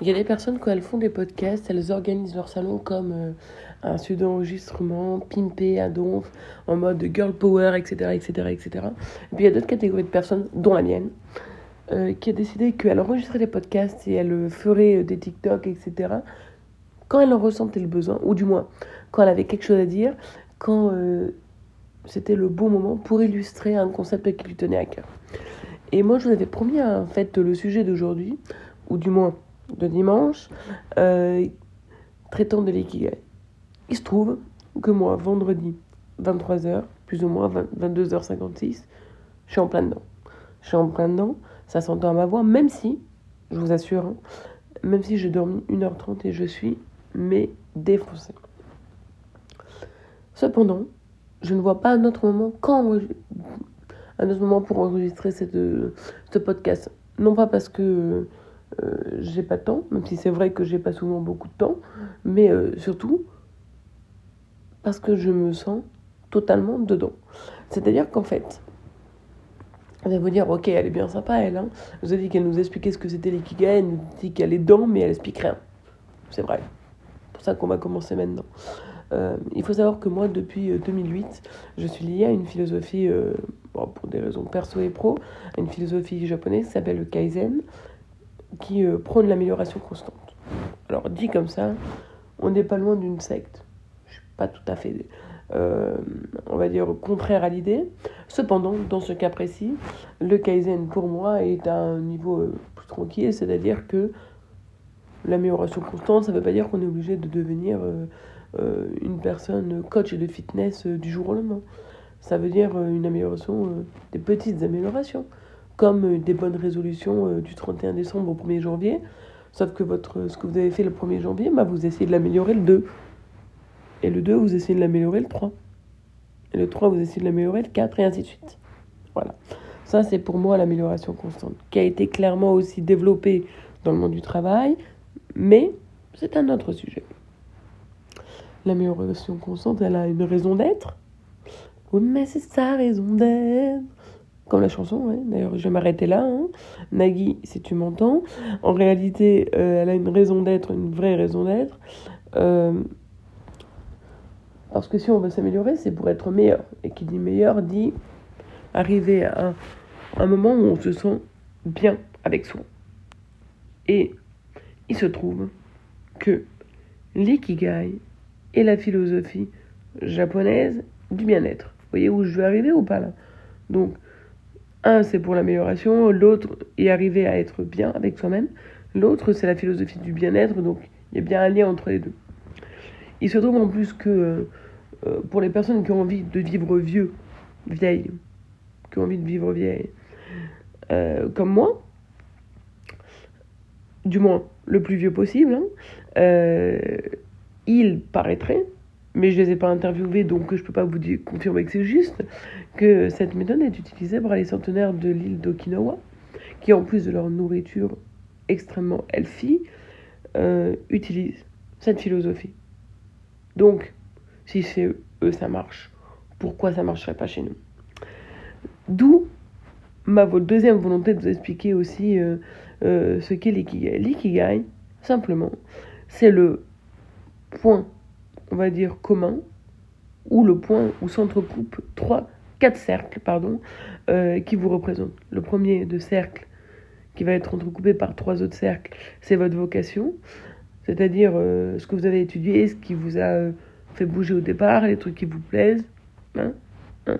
Il y a des personnes, quand elles font des podcasts, elles organisent leur salon comme euh, un studio d'enregistrement, pimpé à donf, en mode girl power, etc., etc., etc. Et puis il y a d'autres catégories de personnes, dont la mienne, euh, qui a décidé qu'elle enregistrait des podcasts et elle ferait des TikTok, etc., quand elle en ressentait le besoin, ou du moins quand elle avait quelque chose à dire, quand euh, c'était le bon moment pour illustrer un concept qui lui tenait à cœur. Et moi, je vous avais promis en fait le sujet d'aujourd'hui, ou du moins de dimanche, euh, traitant de l'ikigai. Il se trouve que moi, vendredi, 23h, plus ou moins 22h56, je suis en plein dedans. Je suis en plein dedans, ça s'entend à ma voix, même si, je vous assure, hein, même si j'ai dormi 1h30 et je suis mais défoncé. Cependant, je ne vois pas un autre moment quand un autre moment pour enregistrer cette, ce podcast. Non pas parce que euh, j'ai pas de temps, même si c'est vrai que j'ai pas souvent beaucoup de temps, mais euh, surtout parce que je me sens totalement dedans. C'est-à-dire qu'en fait, elle va vous dire, ok, elle est bien sympa, elle. Hein. vous avez dit qu'elle nous expliquait ce que c'était l'ikigai, elle nous dit qu'elle est dedans, mais elle explique rien. C'est vrai. C'est pour ça qu'on va commencer maintenant. Euh, il faut savoir que moi, depuis 2008, je suis liée à une philosophie, pour des raisons perso et pro, à une philosophie japonaise qui s'appelle le Kaizen, qui euh, prône l'amélioration constante. Alors dit comme ça, on n'est pas loin d'une secte. Je suis pas tout à fait, euh, on va dire, contraire à l'idée. Cependant, dans ce cas précis, le Kaizen pour moi est à un niveau euh, plus tranquille, c'est-à-dire que l'amélioration constante, ça ne veut pas dire qu'on est obligé de devenir une personne coach de fitness du jour au lendemain. Ça veut dire une amélioration, des petites améliorations comme euh, des bonnes résolutions euh, du 31 décembre au 1er janvier. Sauf que votre, ce que vous avez fait le 1er janvier, bah, vous essayez de l'améliorer le 2. Et le 2, vous essayez de l'améliorer le 3. Et le 3, vous essayez de l'améliorer le 4, et ainsi de suite. Voilà. Ça, c'est pour moi l'amélioration constante, qui a été clairement aussi développée dans le monde du travail, mais c'est un autre sujet. L'amélioration constante, elle a une raison d'être. Oui, mais c'est sa raison d'être comme la chanson, d'ailleurs je vais m'arrêter là. Hein. Si tu m'entends. En réalité, euh, elle a une raison d'être, une vraie raison d'être. Euh, parce que si on veut s'améliorer, c'est pour être meilleur. Et qui dit meilleur dit arriver à un, moment où on se sent bien avec soi. Et il se trouve que l'ikigai est la philosophie japonaise du bien-être. Vous voyez où je veux arriver ou pas là? Donc, un, c'est pour l'amélioration, l'autre est arriver à être bien avec soi-même, l'autre, c'est la philosophie du bien-être, donc il y a bien un lien entre les deux. Il se trouve en plus que euh, euh, pour les personnes qui ont envie de vivre vieux, vieilles, qui ont envie de vivre vieilles, euh, comme moi, du moins le plus vieux possible, hein, il paraîtrait, mais je ne les ai pas interviewés, donc je ne peux pas vous confirmer que c'est juste, que cette méthode est utilisée par les centenaires de l'île d'Okinawa, qui en plus de leur nourriture extrêmement healthy, euh, utilisent cette philosophie. Donc, si c'est eux, ça marche, pourquoi ça ne marcherait pas chez nous? D'où ma deuxième volonté de vous expliquer aussi euh, euh, ce qu'est l'ikigai. L'ikigai, simplement, c'est le point on va dire, commun, ou le point où s'entrecoupent trois, quatre cercles, pardon, euh, qui vous représentent. Le premier de cercle, qui va être entrecoupé par trois autres cercles, c'est votre vocation, c'est-à-dire euh, ce que vous avez étudié, ce qui vous a euh, fait bouger au départ, les trucs qui vous plaisent, hein, hein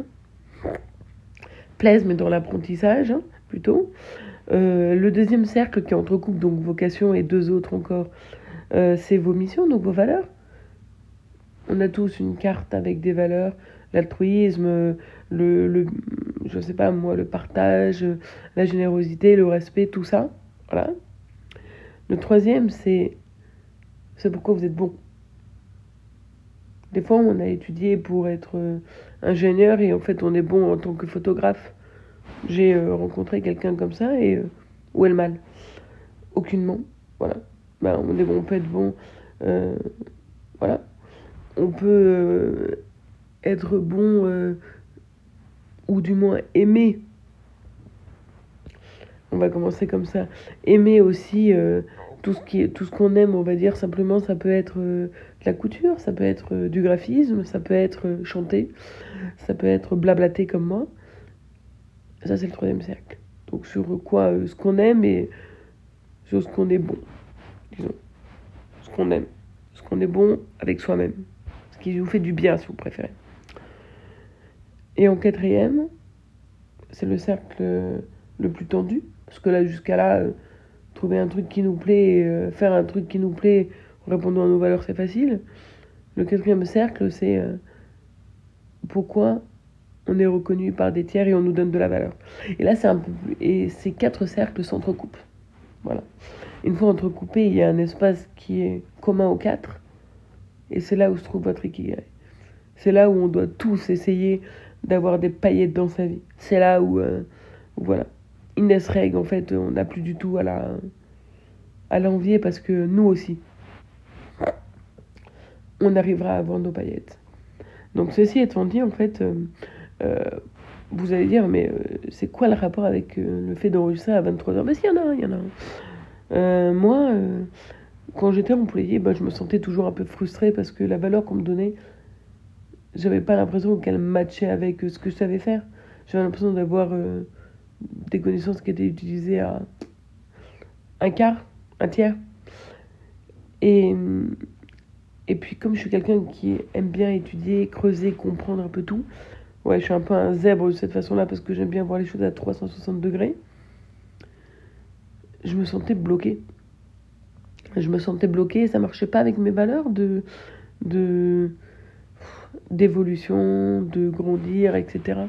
plaisent, mais dans l'apprentissage, hein, plutôt. le deuxième cercle qui entrecoupe donc vocation et deux autres encore, c'est vos missions, donc vos valeurs. On a tous une carte avec des valeurs, l'altruisme, le, le, je sais pas moi, le partage, la générosité, le respect, tout ça. Voilà. Le troisième, c'est c'est pourquoi vous êtes bon. Des fois, on a étudié pour être euh, ingénieur et en fait, on est bon en tant que photographe. J'ai euh, rencontré quelqu'un comme ça et euh, où est le mal? Aucunement. Voilà. Ben, on est bon, on peut être bon. voilà on peut euh, être bon euh, ou du moins aimer. On va commencer comme ça. Aimer aussi euh, tout ce qu'on aime on va dire. Simplement ça peut être de la couture ça peut être du graphisme ça peut être chanter ça peut être blablater comme moi. Ça c'est le troisième cercle. Donc sur quoi ce qu'on aime et sur ce qu'on est bon disons. Ce qu'on aime ce qu'on est bon avec soi-même qui vous fait du bien si vous préférez et en quatrième c'est le cercle le plus tendu parce que là jusqu'à là trouver un truc qui nous plaît, euh, faire un truc qui nous plaît en répondant à nos valeurs, c'est facile. Le quatrième cercle, c'est euh, pourquoi on est reconnu par des tiers et on nous donne de la valeur. Et là, c'est un peu plus... Et ces quatre cercles s'entrecoupent. Voilà. Une fois entrecoupés, il y a un espace qui est commun aux quatre. Et c'est là où se trouve votre ikigai. C'est là où on doit tous essayer d'avoir des paillettes dans sa vie. C'est là où, euh, voilà. Inès Reg, en fait, on n'a plus du tout à la à l'envier parce que nous aussi, on arrivera à avoir nos paillettes. Donc ceci étant dit, en fait, euh, euh, vous allez dire, mais c'est quoi le rapport avec le fait d'enregistrer à 23h Mais s'il y en a, il y en a. moi, quand j'étais employée, bah, je me sentais toujours un peu frustrée parce que la valeur qu'on me donnait, j'avais pas l'impression qu'elle matchait avec ce que je savais faire. J'avais l'impression d'avoir des connaissances qui étaient utilisées à un quart, un tiers. Et, et puis comme je suis quelqu'un qui aime bien étudier, creuser, comprendre un peu tout, ouais, je suis un peu un zèbre de cette façon-là parce que j'aime bien voir les choses à 360 degrés, je me sentais bloquée. Je me sentais bloquée, ça marchait pas avec mes valeurs de de d'évolution, de grandir, etc.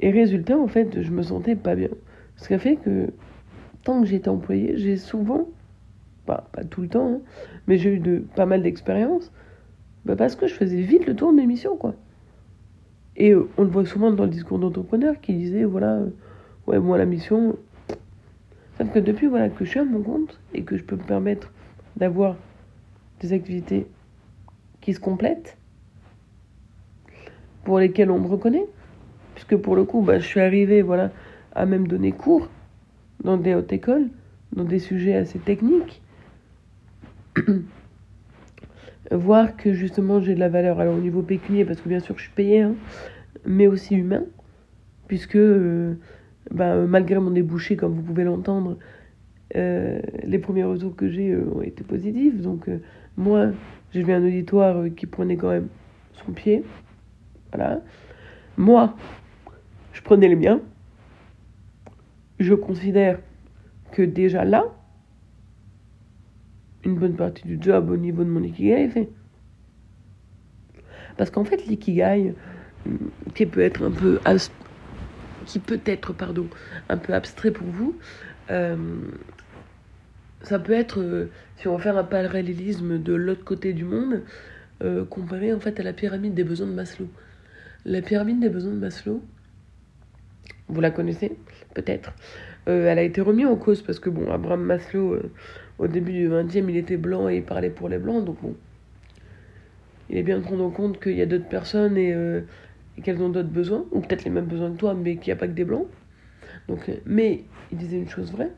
Et résultat, en fait, je me sentais pas bien. Ce qui a fait que, tant que j'étais employée, j'ai souvent, pas, tout le temps, hein, mais j'ai eu pas mal d'expériences, bah parce que je faisais vite le tour de mes missions, quoi. Et euh, on le voit souvent dans le discours d'entrepreneur qui disait, voilà, euh, ouais, moi la mission. Sauf que depuis voilà, que je suis à mon compte et que je peux me permettre d'avoir des activités qui se complètent, pour lesquelles on me reconnaît, puisque pour le coup, bah, je suis arrivée voilà, à même donner cours dans des hautes écoles, dans des sujets assez techniques. Voir que justement j'ai de la valeur, alors au niveau pécunier, parce que bien sûr je suis payée, hein, mais aussi humain, puisque euh, bah, malgré mon débouché, comme vous pouvez l'entendre, euh, les premiers retours que j'ai euh, ont été positifs. Donc moi, j'ai vu un auditoire qui prenait quand même son pied. Voilà. Moi, je prenais les miens. Je considère que déjà là, une bonne partie du job au niveau de mon ikigai est fait. Parce qu'en fait, l'ikigai, qui peut être un peu qui peut être pardon un peu abstrait pour vous euh, ça peut être euh, si on veut faire un parallélisme de l'autre côté du monde euh, comparé en fait à la pyramide des besoins de Maslow la pyramide des besoins de Maslow vous la connaissez Peut-être. Elle a été remise en cause parce que, bon, Abraham Maslow, au début du XXe, il était blanc et il parlait pour les blancs. Donc, bon, il est bien de prendre en compte qu'il y a d'autres personnes et, euh, qu'elles ont d'autres besoins, ou peut-être les mêmes besoins que toi, mais qu'il n'y a pas que des blancs. Donc, mais il disait une chose vraie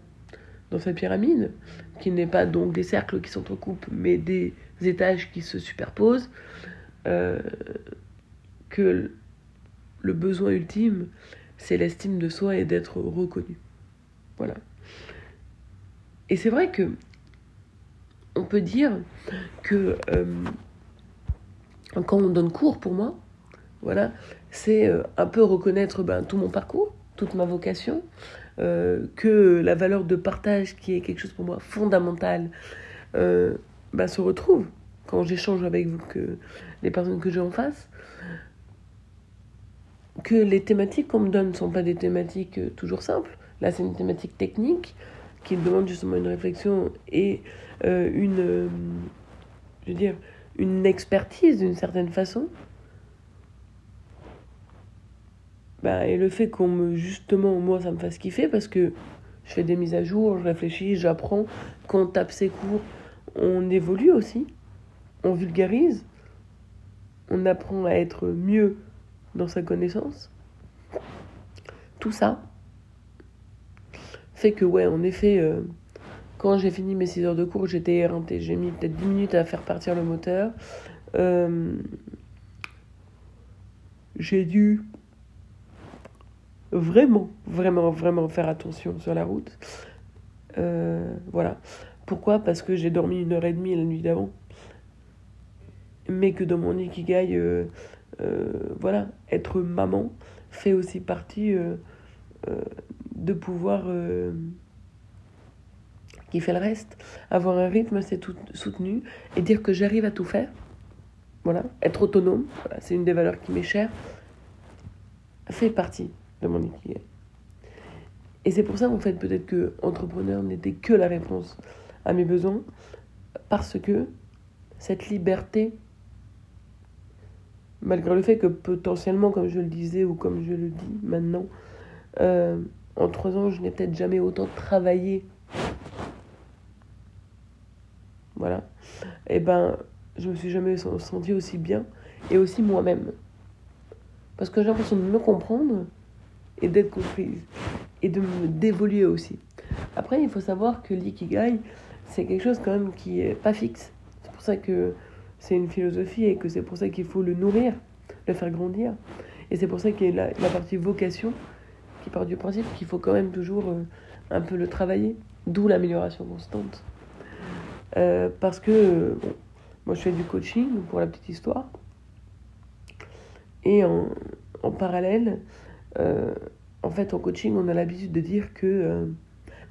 dans sa pyramide, qui n'est pas donc des cercles qui s'entrecoupent, mais des étages qui se superposent, que le besoin ultime, c'est l'estime de soi et d'être reconnu. Voilà. Et c'est vrai que on peut dire que euh, quand on donne cours pour moi, voilà, c'est euh, un peu reconnaître ben, tout mon parcours, toute ma vocation, euh, que la valeur de partage, qui est quelque chose pour moi fondamental, ben, se retrouve quand j'échange avec vous, que les personnes que j'ai en face que les thématiques qu'on me donne ne sont pas des thématiques euh, toujours simples. Là, c'est une thématique technique qui demande justement une réflexion et euh, une, euh, je veux dire, une expertise d'une certaine façon. Bah, et le fait qu'on me, justement, moi, ça me fasse kiffer parce que je fais des mises à jour, je réfléchis, j'apprends. Quand on tape ses cours, on évolue aussi, on vulgarise, on apprend à être mieux dans sa connaissance. Tout ça fait que, ouais, en effet, euh, Quand j'ai fini mes 6 heures de cours, j'étais éreintée. J'ai mis peut-être 10 minutes à faire partir le moteur. Euh, j'ai dû vraiment, vraiment, vraiment faire attention sur la route. Euh, voilà. Pourquoi? Parce que j'ai dormi une heure et demie la nuit d'avant. Mais que dans mon ikigai, euh, euh, voilà, être maman fait aussi partie de pouvoir qui fait le reste. Avoir un rythme assez tout- soutenu et dire que j'arrive à tout faire. Voilà, être autonome, voilà, c'est une des valeurs qui m'est chère, fait partie de mon ikigai. Et c'est pour ça, en fait, peut-être que entrepreneur n'était que la réponse à mes besoins, parce que cette liberté, malgré le fait que potentiellement, comme je le disais ou comme je le dis maintenant, euh, en trois ans, je n'ai peut-être jamais autant travaillé. Voilà. Et ben, je me suis jamais sentie aussi bien et aussi moi-même. Parce que j'ai l'impression de me comprendre et d'être comprise et de d'évoluer aussi. Après, il faut savoir que l'ikigai, c'est quelque chose quand même qui est pas fixe. C'est pour ça que c'est une philosophie et que c'est pour ça qu'il faut le nourrir, le faire grandir. Et c'est pour ça qu'il y a la, partie vocation qui part du principe qu'il faut quand même toujours euh, un peu le travailler, d'où l'amélioration constante. Euh, parce que, bon, moi je fais du coaching pour la petite histoire. Et en, en parallèle, euh, en fait, en coaching, on a l'habitude de dire que euh,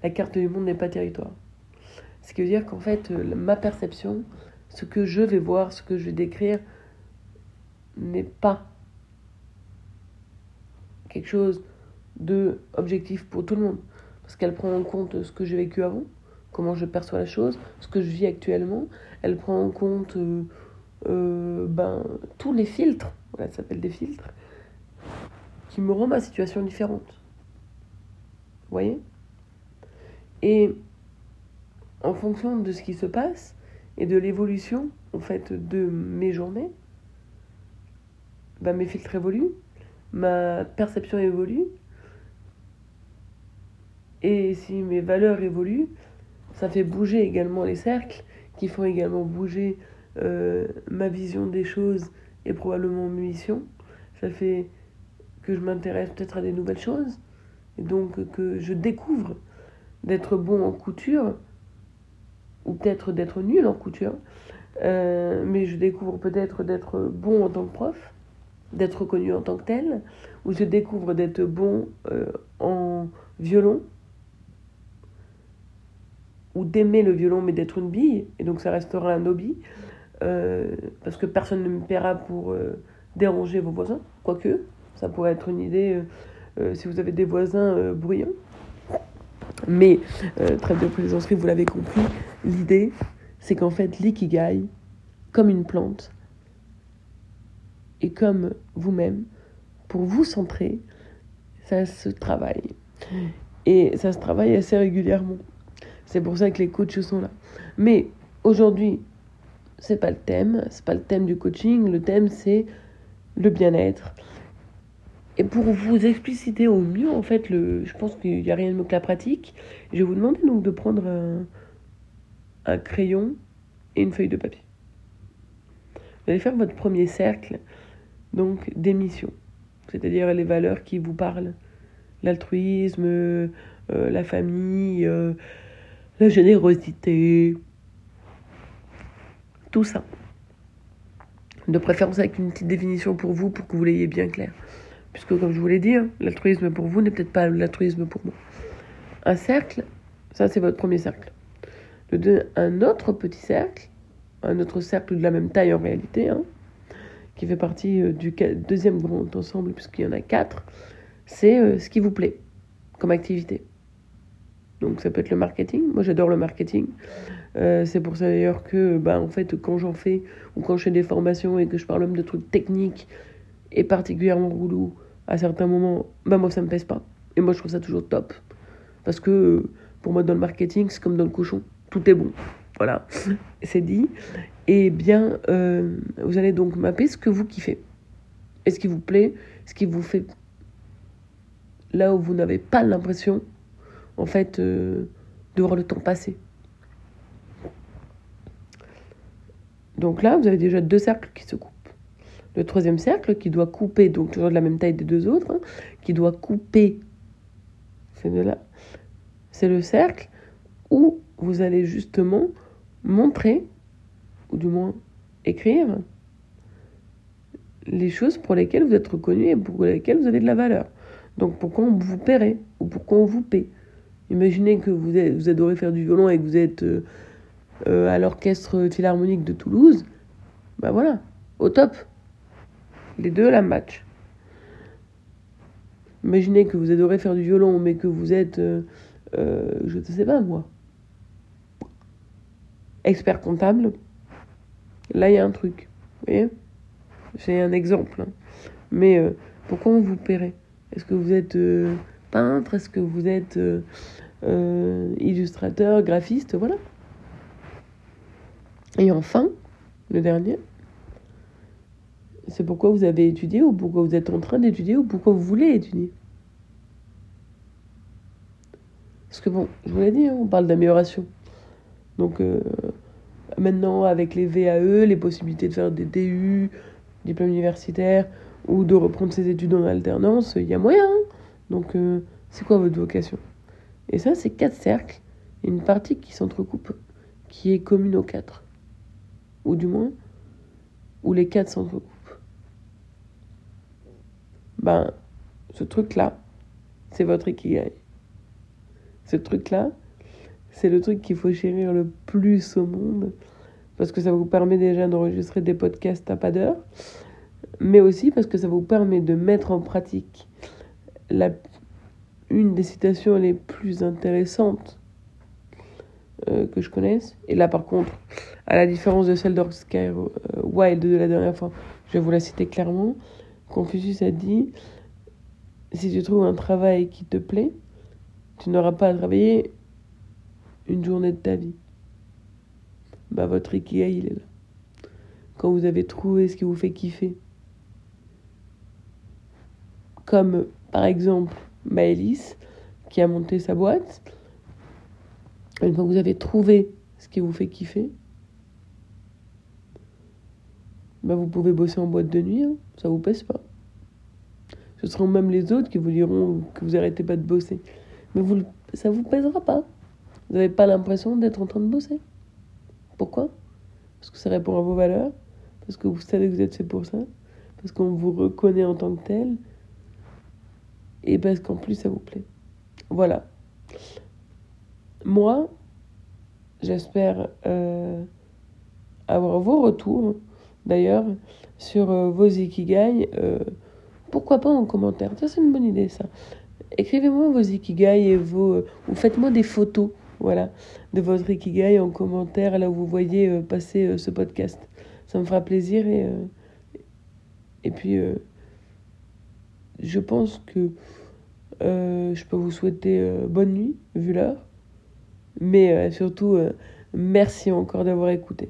la carte du monde n'est pas territoire. Ce qui veut dire qu'en fait, euh, ma perception, ce que je vais voir, ce que je vais décrire, n'est pas quelque chose de objectif pour tout le monde. Parce qu'elle prend en compte ce que j'ai vécu avant, comment je perçois la chose, ce que je vis actuellement. Elle prend en compte ben, tous les filtres, voilà, ça s'appelle des filtres, me rendent ma situation différente. Vous voyez? Et en fonction de ce qui se passe et de l'évolution, en fait, de mes journées, ben, mes filtres évoluent, ma perception évolue, et si mes valeurs évoluent, ça fait bouger également les cercles, qui font également bouger euh, ma vision des choses et probablement mes missions. Ça fait que je m'intéresse peut-être à des nouvelles choses, et donc que je découvre d'être bon en couture, ou peut-être d'être nul en couture, euh, mais je découvre peut-être d'être bon en tant que prof, d'être reconnu en tant que tel, ou je découvre d'être bon euh, en violon, ou d'aimer le violon mais d'être une bille, et donc ça restera un hobby, euh, parce que personne ne me paiera pour déranger vos voisins, quoique, ça pourrait être une idée euh, euh, si vous avez des voisins euh, bruyants. Mais, trêve de plaisanterie, vous l'avez compris, l'idée, c'est qu'en fait, l'ikigai, comme une plante, et comme vous-même, pour vous centrer, ça se travaille. Et ça se travaille assez régulièrement. C'est pour ça que les coachs sont là. Mais aujourd'hui, c'est pas le thème, c'est pas le thème du coaching. Le thème, c'est le bien-être. Et pour vous expliciter au mieux, en fait, le, je pense qu'il n'y a rien de mieux que la pratique. Je vais vous demander donc de prendre un, crayon et une feuille de papier. Vous allez faire votre premier cercle, donc d'émission, c'est-à-dire les valeurs qui vous parlent, l'altruisme, euh, la famille, euh, la générosité, tout ça. De préférence avec une petite définition pour vous, pour que vous l'ayez bien clair. Puisque, comme je vous l'ai dit, hein, l'altruisme pour vous n'est peut-être pas l'altruisme pour moi. Un cercle, ça c'est votre premier cercle. Un autre petit cercle, un autre cercle de la même taille en réalité, hein, qui fait partie euh, du deuxième grand ensemble, puisqu'il y en a quatre, c'est euh, ce qui vous plaît comme activité. Donc ça peut être le marketing. Moi j'adore le marketing. Euh, c'est pour ça d'ailleurs que, bah, en fait, quand j'en fais ou quand je fais des formations et que je parle même de trucs techniques et particulièrement roulou à certains moments, bah moi ça me pèse pas. Et moi je trouve ça toujours top. Parce que pour moi dans le marketing, c'est comme dans le cochon, tout est bon. Voilà, c'est dit. Et bien, euh, vous allez donc mapper ce que vous kiffez. Et ce qui vous plaît, ce qui vous fait là où vous n'avez pas l'impression, en fait, euh, de voir le temps passer. Donc là, vous avez déjà deux cercles qui se coupent. Le troisième cercle qui doit couper, donc toujours de la même taille des deux autres, hein, qui doit couper ces deux-là, c'est le cercle où vous allez justement montrer, ou du moins écrire, les choses pour lesquelles vous êtes reconnu et pour lesquelles vous avez de la valeur. Donc pourquoi on vous paierait ou pourquoi on vous paie. Imaginez que vous adorez faire du violon et que vous êtes euh, euh, à l'orchestre philharmonique de Toulouse. Ben voilà, au top. Les deux, la match. Imaginez que vous adorez faire du violon mais que vous êtes, euh, je ne sais pas moi, expert comptable. Là, il y a un truc. Vous voyez? C'est un exemple. Hein. Mais pourquoi on vous paierait? Est-ce que vous êtes euh, peintre? Est-ce que vous êtes euh, euh, illustrateur, graphiste? Voilà. Et enfin, le dernier, c'est pourquoi vous avez étudié ou pourquoi vous êtes en train d'étudier ou pourquoi vous voulez étudier. Parce que bon, je vous l'ai dit, hein, on parle d'amélioration. Donc maintenant, avec les VAE, les possibilités de faire des DU, diplôme universitaire, ou de reprendre ses études en alternance, il y a moyen. Hein. Donc, euh, c'est quoi votre vocation? Et ça, c'est quatre cercles, une partie qui s'entrecoupe, qui est commune aux quatre. Ou du moins, où les quatre s'entrecoupent. Ben, ce truc-là, c'est votre ikigai. Ce truc-là, c'est le truc qu'il faut chérir le plus au monde, parce que ça vous permet déjà d'enregistrer des podcasts à pas d'heure mais aussi parce que ça vous permet de mettre en pratique la, une des citations les plus intéressantes euh, que je connaisse. Et là, par contre, à la différence de celle d'Oscar euh, Wilde de la dernière fois, je vais vous la citer clairement. Confucius a dit Si tu trouves un travail qui te plaît, tu n'auras pas à travailler une journée de ta vie. Bah, votre ikigai, il est là. Quand vous avez trouvé ce qui vous fait kiffer, comme par exemple Maëlys qui a monté sa boîte. Une fois que vous avez trouvé ce qui vous fait kiffer, bah vous pouvez bosser en boîte de nuit, hein, ça vous pèse pas. Ce seront même les autres qui vous diront que vous arrêtez pas de bosser. Mais vous, ça vous pèsera pas. Vous n'avez pas l'impression d'être en train de bosser. Pourquoi? Parce que ça répond à vos valeurs, parce que vous savez que vous êtes fait pour ça, parce qu'on vous reconnaît en tant que tel, et parce qu'en plus ça vous plaît. Voilà. Moi, j'espère euh, avoir vos retours, d'ailleurs, sur euh, vos ikigai. Euh, pourquoi pas en commentaire Ça, c'est une bonne idée, ça. Écrivez-moi vos ikigai et vos... ou faites-moi des photos, voilà, de votre ikigai en commentaire, là où vous voyez passer ce podcast. Ça me fera plaisir et... et puis je pense que euh, je peux vous souhaiter euh, bonne nuit, vu l'heure. Mais euh, surtout, merci encore d'avoir écouté.